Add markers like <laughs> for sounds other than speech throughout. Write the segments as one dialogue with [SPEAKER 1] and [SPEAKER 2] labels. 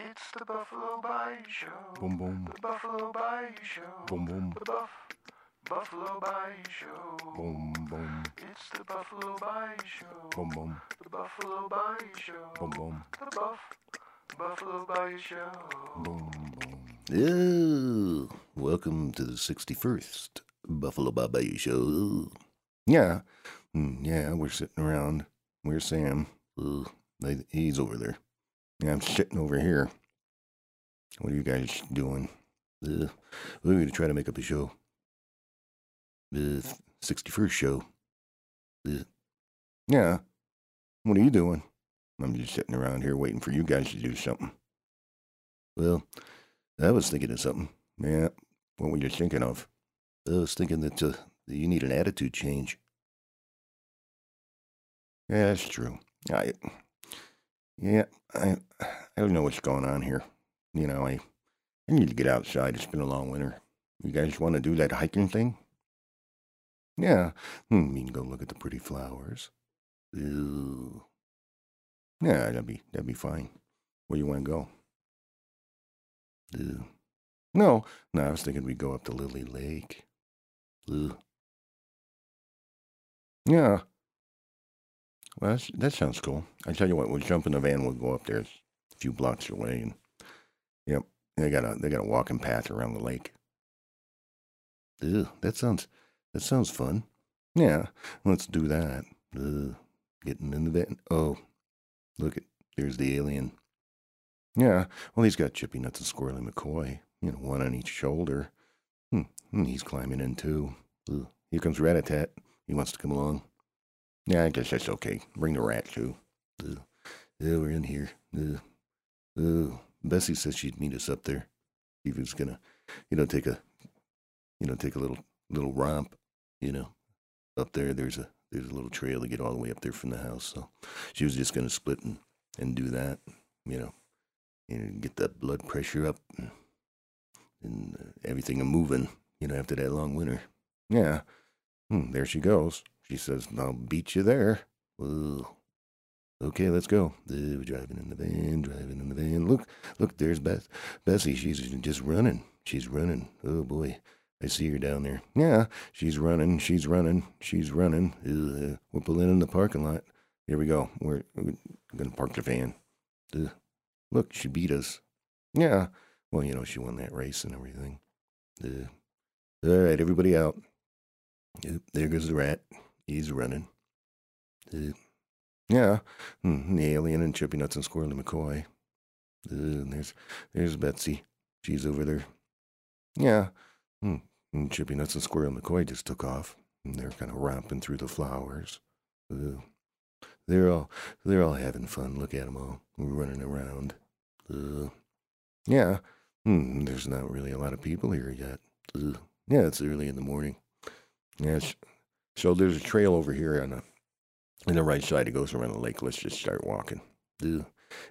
[SPEAKER 1] It's the Buffalo Bayou Show.
[SPEAKER 2] Boom boom.
[SPEAKER 1] The Buffalo Bayou Show.
[SPEAKER 2] Boom boom.
[SPEAKER 1] The Buff Buffalo Bayou Show.
[SPEAKER 2] Boom boom.
[SPEAKER 1] It's the Buffalo Bayou Show.
[SPEAKER 2] Boom boom.
[SPEAKER 1] The Buffalo Bayou Show.
[SPEAKER 2] Boom boom.
[SPEAKER 1] The Buff Buffalo Bayou Show.
[SPEAKER 2] Boom boom.
[SPEAKER 3] Welcome to the 61st Buffalo Bayou Show.
[SPEAKER 2] Yeah. Mm, yeah, we're sitting around. Where's Sam?
[SPEAKER 3] Oh,
[SPEAKER 2] He's over there. Yeah, I'm sitting over here. What are you guys doing?
[SPEAKER 3] uh, we're going to try to make up a show. The 61st show.
[SPEAKER 2] Yeah. What are you doing? I'm just sitting around here waiting for you guys to do something.
[SPEAKER 3] Well, I was thinking of something.
[SPEAKER 2] Yeah. What were you thinking of?
[SPEAKER 3] I was thinking that, uh, that you need an attitude change.
[SPEAKER 2] Yeah, that's true. I, yeah, I, I don't know what's going on here. You know, I, I need to get outside. It's been a long winter. You guys want to do that hiking thing? Yeah. Hmm, you can go look at the pretty flowers. Yeah, that'd be that'd be fine. Where you want to go? No, no. I was thinking we'd go up to Lily Lake. Yeah. Well, that sounds cool. I tell you what, we'll jump in the van. We'll go up there. It's a few blocks away, and yep, they got a they got a walking path around the lake.
[SPEAKER 3] Ew. That sounds, that sounds fun.
[SPEAKER 2] Yeah, let's do that.
[SPEAKER 3] Ew. Getting in the van. Oh, look at, there's the alien.
[SPEAKER 2] Yeah. Well, he's got Chippy Nuts and Squirrely McCoy. You know, one on each shoulder. Hmm. And he's climbing in too.
[SPEAKER 3] Ew.
[SPEAKER 2] Here comes Ratatat. He wants to come along. Yeah, I guess that's okay. Bring the rat too.
[SPEAKER 3] Ew. Yeah, we're in here. Ew. Ew. Bessie said she'd meet us up there. She was gonna, you know, take a, you know, take a little little romp. You know, up there. There's a there's a little trail to get all the way up there from the house. So she was just gonna split and and do that. You know, and get that blood pressure up and, and uh, everything a moving. You know, after that long winter.
[SPEAKER 2] Yeah. Hmm, there she goes. She says, I'll beat you there.
[SPEAKER 3] Okay, let's go. Uh, driving in the van, driving in the van. Look, look, there's Beth. Bessie. She's just running. She's running. Oh boy, I see her down there.
[SPEAKER 2] Yeah, she's running, she's running, she's running.
[SPEAKER 3] Uh, we're pulling in the parking lot.
[SPEAKER 2] Here we go. We're, we're going to park the van.
[SPEAKER 3] Uh, look, she beat us.
[SPEAKER 2] Yeah.
[SPEAKER 3] Well, you know, she won that race and everything. Uh, all right, everybody out. Yep, there goes the rat. He's running. Uh,
[SPEAKER 2] Yeah. Hmm, the alien and Chippy Nuts and Squirrely McCoy.
[SPEAKER 3] uh, there's there's Betsy. She's over there.
[SPEAKER 2] Yeah. Hmm. And Chippy Nuts and Squirrel McCoy just took off. And they're kind of romping through the flowers.
[SPEAKER 3] Uh, they're all they're all having fun. Look at them all running around. Uh,
[SPEAKER 2] Yeah.
[SPEAKER 3] hmm, there's not really a lot of people here yet. Uh,
[SPEAKER 2] Yeah,
[SPEAKER 3] it's early in the morning.
[SPEAKER 2] Yeah. So there's a trail over here on the, on the right side. It goes around the lake. Let's just start walking.
[SPEAKER 3] Uh,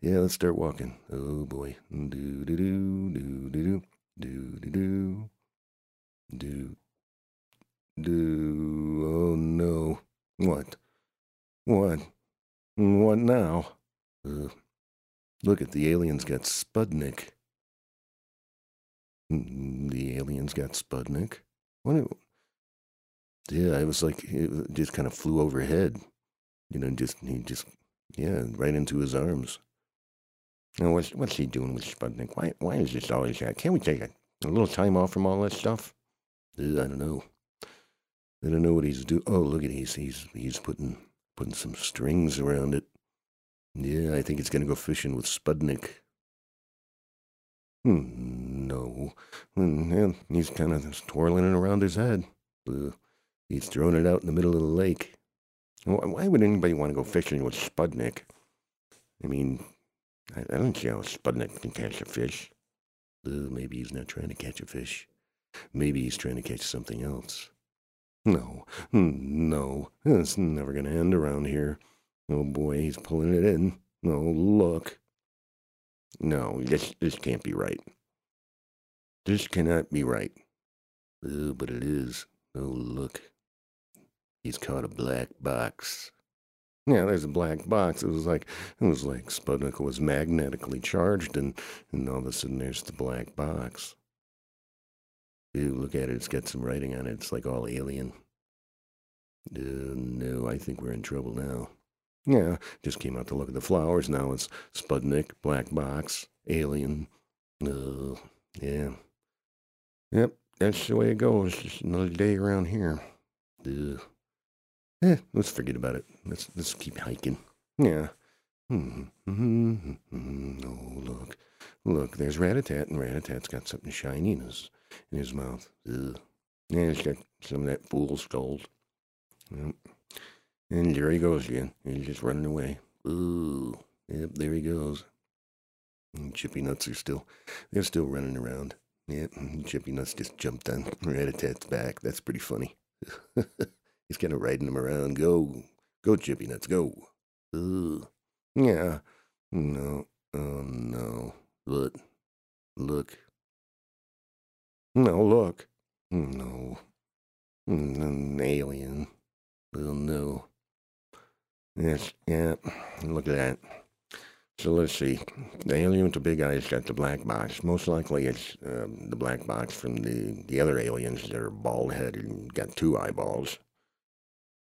[SPEAKER 3] yeah, let's start walking. Oh boy. Do do do do do do do do do do.
[SPEAKER 2] Oh, no. What? What? What now?
[SPEAKER 3] Uh, look at the aliens got Spudnik.
[SPEAKER 2] Mm, The aliens got Spudnik. What?
[SPEAKER 3] Yeah, it was like it just kind of flew overhead. You know, just he just yeah, right into his arms.
[SPEAKER 2] Now, what's, what's he doing with Sputnik? Why, why is this always that? Can't we take a, a little time off from all this stuff?
[SPEAKER 3] I don't know. I don't know what he's doing. Oh, look at he's he's he's putting putting some strings around it. Yeah, I think it's gonna go fishing with Spudnik.
[SPEAKER 2] Hmm, no. Hmm, yeah, he's kind of twirling it around his head.
[SPEAKER 3] Uh, he's throwing it out in the middle of the lake.
[SPEAKER 2] Why, would anybody want to go fishing with Spudnik? I mean, I, I don't see how Spudnik can catch a fish.
[SPEAKER 3] Maybe he's not trying to catch a fish. Maybe he's trying to catch something else.
[SPEAKER 2] No, hmm, no, it's never going to end around here. Oh boy, he's pulling it in. Oh, look. No, this, this can't be right. This cannot be right.
[SPEAKER 3] Oh, but it is. Oh, look. He's caught a black box.
[SPEAKER 2] Yeah, there's a black box. It was like it was like Sputnik was magnetically charged, and and all of a sudden there's the black box. Ew, look at it. It's got some writing on it. It's like all alien. Uh, no, I think we're in trouble now. Yeah, just came out to look at the flowers. Now it's Sputnik, black box, alien. Uh, yeah. Yep, that's the way it goes. Just another day around here. Ugh. Eh, let's forget about it. Let's let's keep hiking. Yeah. Hmm. hmm Oh, look. Look, there's Ratatat, and Ratatat's got something shiny in his, in his mouth. Ugh. Yeah, he's got some of that fool's gold. Yep. And there he goes again. He's just running away. Ooh. Yep, there he goes. And Chippy Nuts are still, they're still running around. Yep, Chippy Nuts just jumped on <laughs> Ratatat's back. That's pretty funny. <laughs> He's kind of riding him around. Go, go, Chippy Nuts, go. Ugh. Yeah. No. Oh, no. Look. Look. No, look. No. An alien. Oh, no. Yes, yeah. Look at that. So let's see. The alien with the big eyes got the black box. Most likely it's um, the black box from the, the other aliens that are bald headed and got two eyeballs.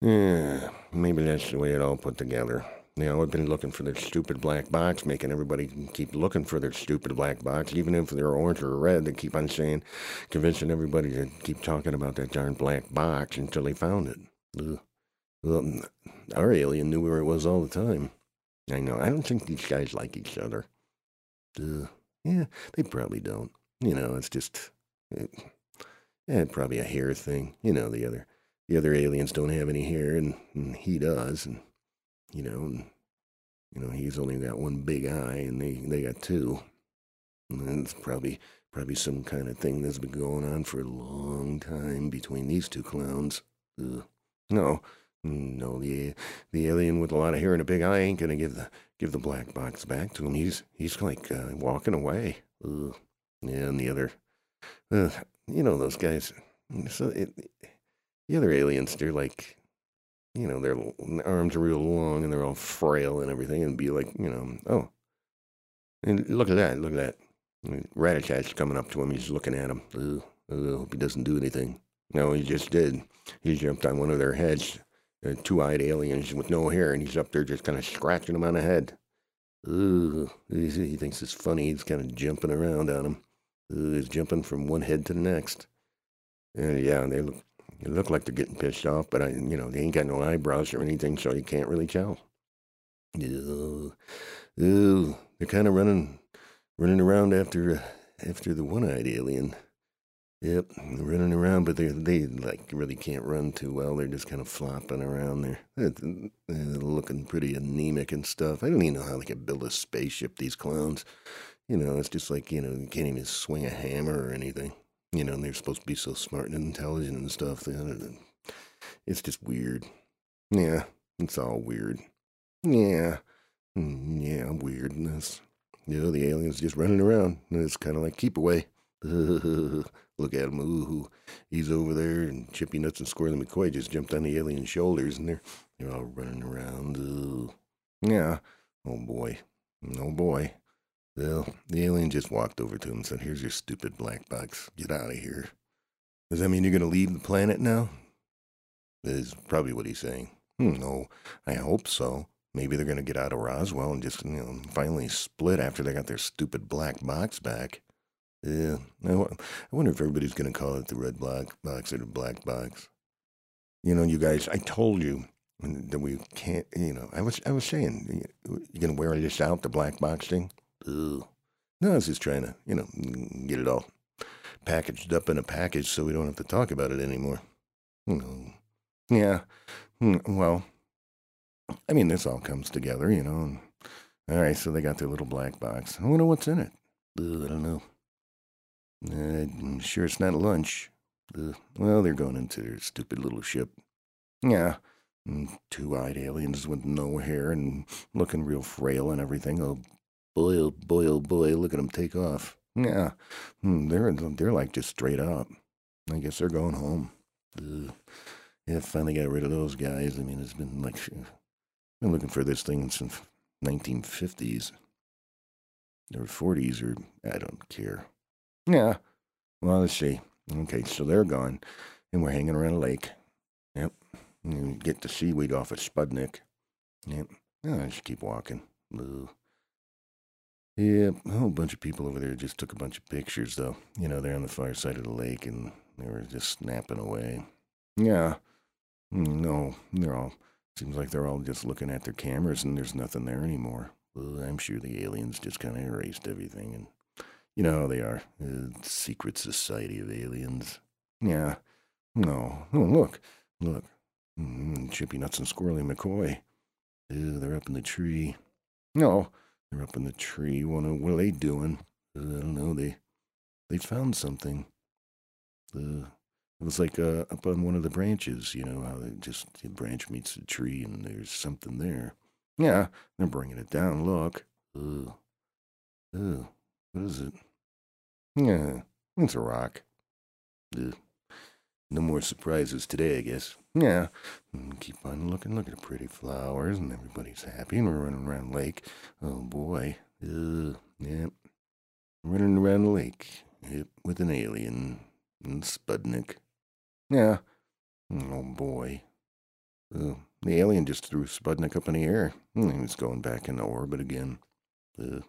[SPEAKER 2] Yeah, maybe that's the way it all put together. You know, I've been looking for this stupid black box, making everybody keep looking for their stupid black box, even if they're orange or red. They keep on saying, convincing everybody to keep talking about that darn black box until they found it. Ugh. Well, our alien knew where it was all the time. I know. I don't think these guys like each other. Ugh. Yeah, they probably don't. You know, it's just, it, yeah, probably a hair thing. You know, the other the other aliens don't have any hair, and, and he does, and you know, and, you know, he's only got one big eye, and they they got two. And it's probably probably some kind of thing that's been going on for a long time between these two clowns. Ugh. No, no, the the alien with a lot of hair and a big eye ain't gonna give the give the black box back to him. He's he's like uh, walking away. Ugh. Yeah, and the other, uh, you know, those guys. So it, the other aliens, they're like, you know, their arms are real long and they're all frail and everything, and be like, you know, oh, and look at that, look at that. Ratatat's coming up to him. He's looking at him. Ugh, ugh, hope he doesn't do anything. No, he just did. He jumped on one of their heads, uh, two-eyed aliens with no hair, and he's up there just kind of scratching him on the head. Ugh, he thinks it's funny. He's kind of jumping around on him. Ugh, he's jumping from one head to the next. And yeah, they look they look like they're getting pissed off, but I, you know, they ain't got no eyebrows or anything, so you can't really tell. Ew, ew, they're kind of running, running around after, uh, after the one-eyed alien. Yep, they're running around, but they they like really can't run too well. They're just kind of flopping around there. They're, they're looking pretty anemic and stuff. I don't even know how they could build a spaceship. These clowns, you know, it's just like you know, you can't even swing a hammer or anything. You know, and they're supposed to be so smart and intelligent and stuff. It's just weird. Yeah, it's all weird. Yeah, mm, yeah, weirdness. You know, the aliens just running around. It's kind of like keep away. <laughs> Look at him. Ooh, he's over there, and Chippy Nuts and Squirrel McCoy just jumped on the alien's shoulders, and they're they're all running around. Ooh. Yeah. Oh boy. Oh boy. Well, the alien just walked over to him and said, Here's your stupid black box. Get out of here. Does that mean you're going to leave the planet now? Is probably what he's saying. Hmm, no, I hope so. Maybe they're going to get out of Roswell and just, you know, finally split after they got their stupid black box back. Yeah, I wonder if everybody's going to call it the red black box or the black box. You know, you guys, I told you that we can't, you know, I was, I was saying, you're going to wear this out, the black box thing? Ugh. No, I was just trying to, you know, get it all packaged up in a package so we don't have to talk about it anymore. Yeah. Hmm, well, I mean, this all comes together, you know. All right, so they got their little black box. I wonder what's in it. I don't know. I'm sure it's not lunch. Ugh. Well, they're going into their stupid little ship. Yeah. Two eyed aliens with no hair and looking real frail and everything. Oh, Boy, oh boy, oh boy, look at them take off. Yeah, hmm, they're they're like just straight up. I guess they're going home. Ugh. Yeah, finally got rid of those guys. I mean, it's been like Been looking for this thing since 1950s or 40s, or I don't care. Yeah. Well, let's see. Okay, so they're gone, and we're hanging around a lake. Yep. And get the seaweed off of Spudnik. Yep. Oh, I just keep walking. Ugh. Yeah, a whole bunch of people over there just took a bunch of pictures, though. You know, they're on the far side of the lake and they were just snapping away. Yeah. Mm, No, they're all, seems like they're all just looking at their cameras and there's nothing there anymore. Well, I'm sure the aliens just kind of erased everything and, you know how they are. Uh, secret society of aliens. Yeah. No. Oh, look. Look. Mm, Chippy Nuts and Squirrely McCoy. Ew, they're up in the tree. No. They're up in the tree. What are, what are they doing? I don't know. They they found something. Uh, it was like uh, up on one of the branches. You know how they just the branch meets the tree, and there's something there. Yeah, they're bringing it down. Look. Ugh. Ugh. What is it? Yeah, it's a rock. Ugh. No more surprises today, I guess. Yeah. Mm, Keep on looking. Look at the pretty flowers, and everybody's happy, and we're running around the lake. Oh boy. Ugh. Yep. Running around the lake. Yep. With an alien. And Spudnik. Yeah. Oh boy. Ugh. The alien just threw Spudnik up in the air. Hmm, He was going back into orbit again. Ugh.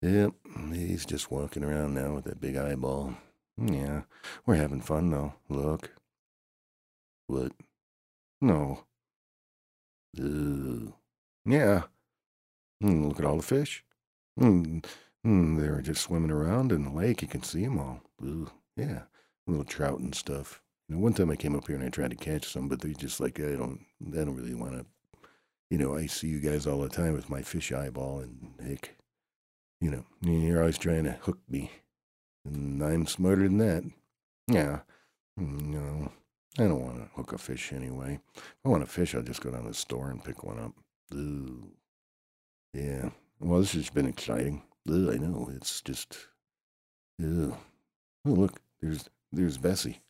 [SPEAKER 2] Yep. He's just walking around now with that big eyeball. Yeah. We're having fun though. Look. What? No. Ugh. Yeah. Mm, look at all the fish. Mm, mm, they're just swimming around in the lake. You can see them all. Ugh. Yeah. Little trout and stuff. You know, one time I came up here and I tried to catch some, but they're just like I don't, I don't really want to. You know, I see you guys all the time with my fish eyeball, and heck, you know, you're always trying to hook me, and I'm smarter than that. Yeah. Mm, No, I don't want to hook a fish anyway. If I want a fish, I'll just go down to the store and pick one up. Yeah. Well, this has been exciting. I know. It's just. Ugh. Oh, look. There's there's Bessie.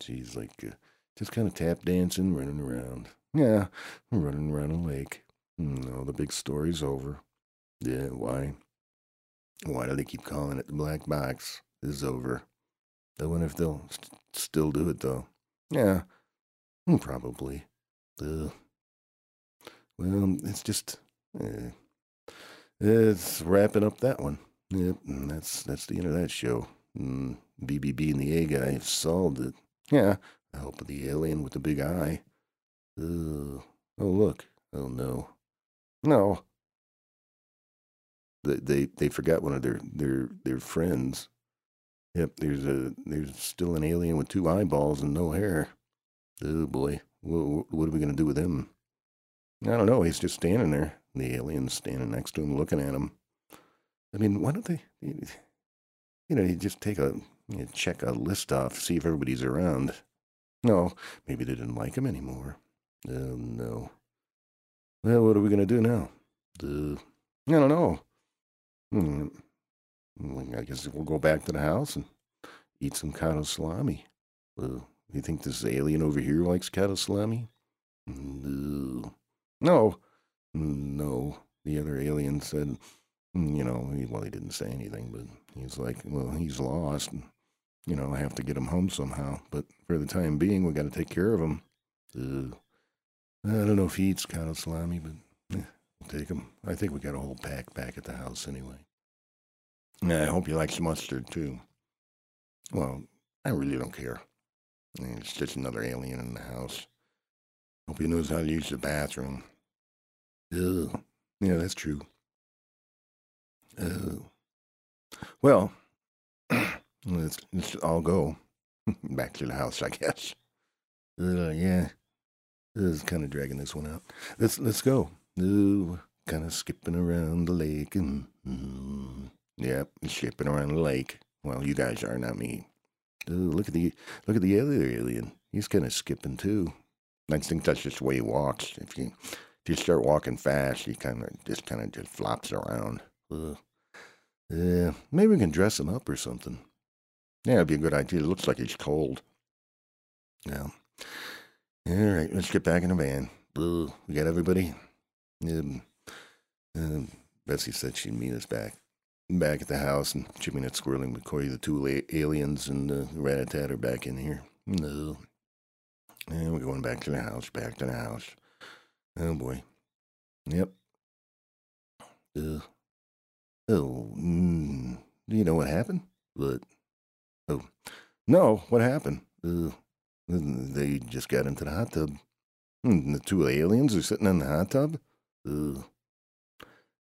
[SPEAKER 2] She's like uh, just kind of tap dancing, running around. Yeah, running around a lake. No, the big story's over. Yeah, why? Why do they keep calling it the black box? This is over. I wonder if they'll st- still do it though. Yeah, mm, probably. Ugh. Well, it's just. Uh, it's wrapping up that one. Yep, that's that's the end of that show. Mm, BBB and the A guy have solved it. Yeah, help of the alien with the big eye. Ugh. Oh look. Oh no. No. They they forgot one of their their their friends. Yep, there's a there's still an alien with two eyeballs and no hair. Oh boy, what, what are we gonna do with him? I don't know. He's just standing there. The alien's standing next to him, looking at him. I mean, why don't they? You know, you just take a you check a list off, see if everybody's around. No, maybe they didn't like him anymore. Oh no. Well, what are we gonna do now? I don't know. Hmm. I guess we'll go back to the house and eat some cattle salami. Well, you think this alien over here likes cattle salami? No. No. No. The other alien said, mm, you know, he, well, he didn't say anything, but he's like, well, he's lost. And, you know, I have to get him home somehow. But for the time being, we got to take care of him. Uh, I don't know if he eats cattle salami, but take him. I think we got a whole pack back at the house anyway. I hope he likes mustard too. Well, I really don't care. I mean, It's just another alien in the house. Hope he knows how to use the bathroom. Yeah, that's true. Well, <clears throat> let's, let's all go <laughs> back to the house, I guess. Yeah, this is kind of dragging this one out. Let's let's go. Ooh, kind of skipping around the lake and mm, yep, skipping around the lake. Well, you guys are, not me. Ooh, look at the look at the other alien. He's kind of skipping too. I think that's just the way he walks. If you if you start walking fast, he kind of just kind of just flops around. Ugh. Yeah, maybe we can dress him up or something. Yeah, it'd be a good idea. It looks like he's cold. Yeah. All right, let's get back in the van.
[SPEAKER 3] Uh, we got everybody. Um, um, said she'd meet us back back at the house, and Chipping and Squirreling McCoy, the two la- aliens, and uh, Rat-a-tat are back in here. No. And we're going back to the house, back to the house. Oh, boy. Yep. Uh, oh, mm, do you know what happened? What? Oh, no, what happened? Uh, they just got into the hot tub. And the two aliens are sitting in the hot tub? Uh,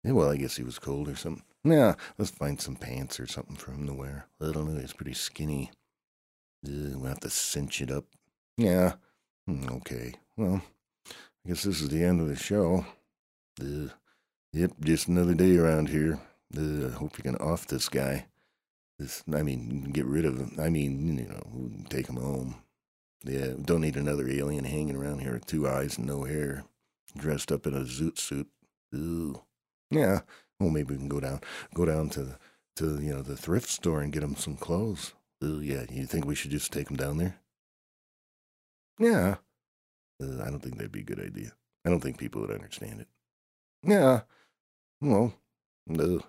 [SPEAKER 3] yeah, well, I guess he was cold or something. Yeah, let's find some pants or something for him to wear. I don't know, he's pretty skinny. Uh, we'll have to cinch it up. Yeah, hmm, okay. Well, I guess this is the end of the show. Uh, yep, just another day around here. I hope you can off this guy. This, I mean, get rid of him. I mean, you know, take him home. Yeah, don't need another alien hanging around here with two eyes and no hair, dressed up in a zoot suit. Ooh. Yeah, well, maybe we can go down, go down to, the, to you know, the thrift store and get him some clothes. Ooh, yeah, you think we should just take him down there? Yeah. Uh, I don't think that'd be a good idea. I don't think people would understand it. Yeah. Well, no.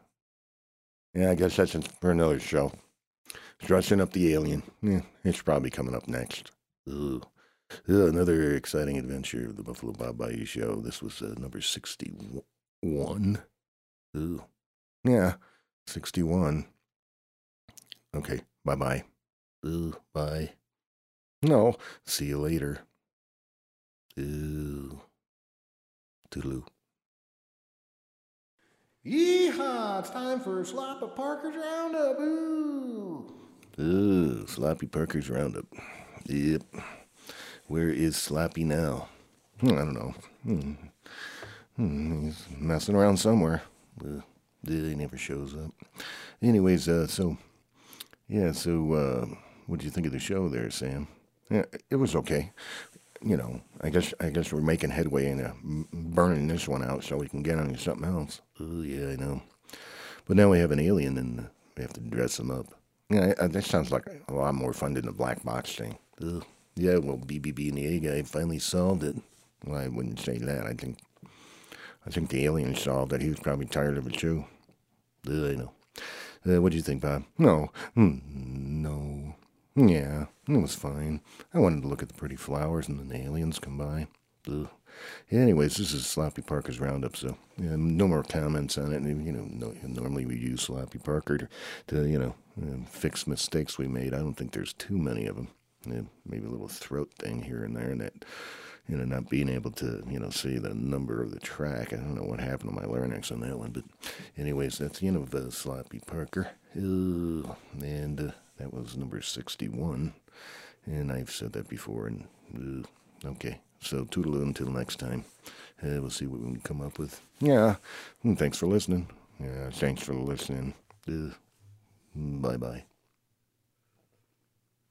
[SPEAKER 3] Yeah, I guess that's for another show. Dressing up the alien. Yeah, it's probably coming up next. Ooh. Another exciting adventure of the Buffalo Bob Bayou Show. This was uh, number 61. Ooh. Yeah, 61. Okay, bye bye. Ooh, bye. No, see you later. Ooh. Toodaloo.
[SPEAKER 2] Yeehaw! It's time for Sloppy Parker's Roundup. Ooh.
[SPEAKER 3] Ooh, Sloppy Parker's Roundup. Yep. Where is Sloppy now? Hmm, I don't know. Hmm. Hmm, he's messing around somewhere. Uh, he never shows up. Anyways, uh, so, yeah, so, uh, what do you think of the show there, Sam? Yeah, it was okay. You know, I guess I guess we're making headway in uh, burning this one out so we can get on to something else. Oh yeah, I know. But now we have an alien and we have to dress him up. Yeah, that sounds like a lot more fun than the black box thing. Ugh. Yeah, well, BBB and the A guy finally solved it. Well, I wouldn't say that. I think, I think the alien solved it. He was probably tired of it too. Ugh, I know. Uh, what do you think, Bob? No, mm, no. Yeah, it was fine. I wanted to look at the pretty flowers and then the aliens come by. Ugh. Anyways, this is Sloppy Parker's Roundup, so yeah, no more comments on it. You know, no, normally we use Sloppy Parker to, to you know, uh, fix mistakes we made. I don't think there's too many of them. Maybe a little throat thing here and there, and that, you know, not being able to, you know, see the number of the track. I don't know what happened to my larynx on that one, but anyways, that's the end of uh, Sloppy Parker. Uh, and uh, that was number 61. And I've said that before, and uh, okay. So toodaloo until next time. Uh, we'll see what we can come up with. Yeah. And thanks for listening. Yeah, thanks for listening. Uh, bye bye.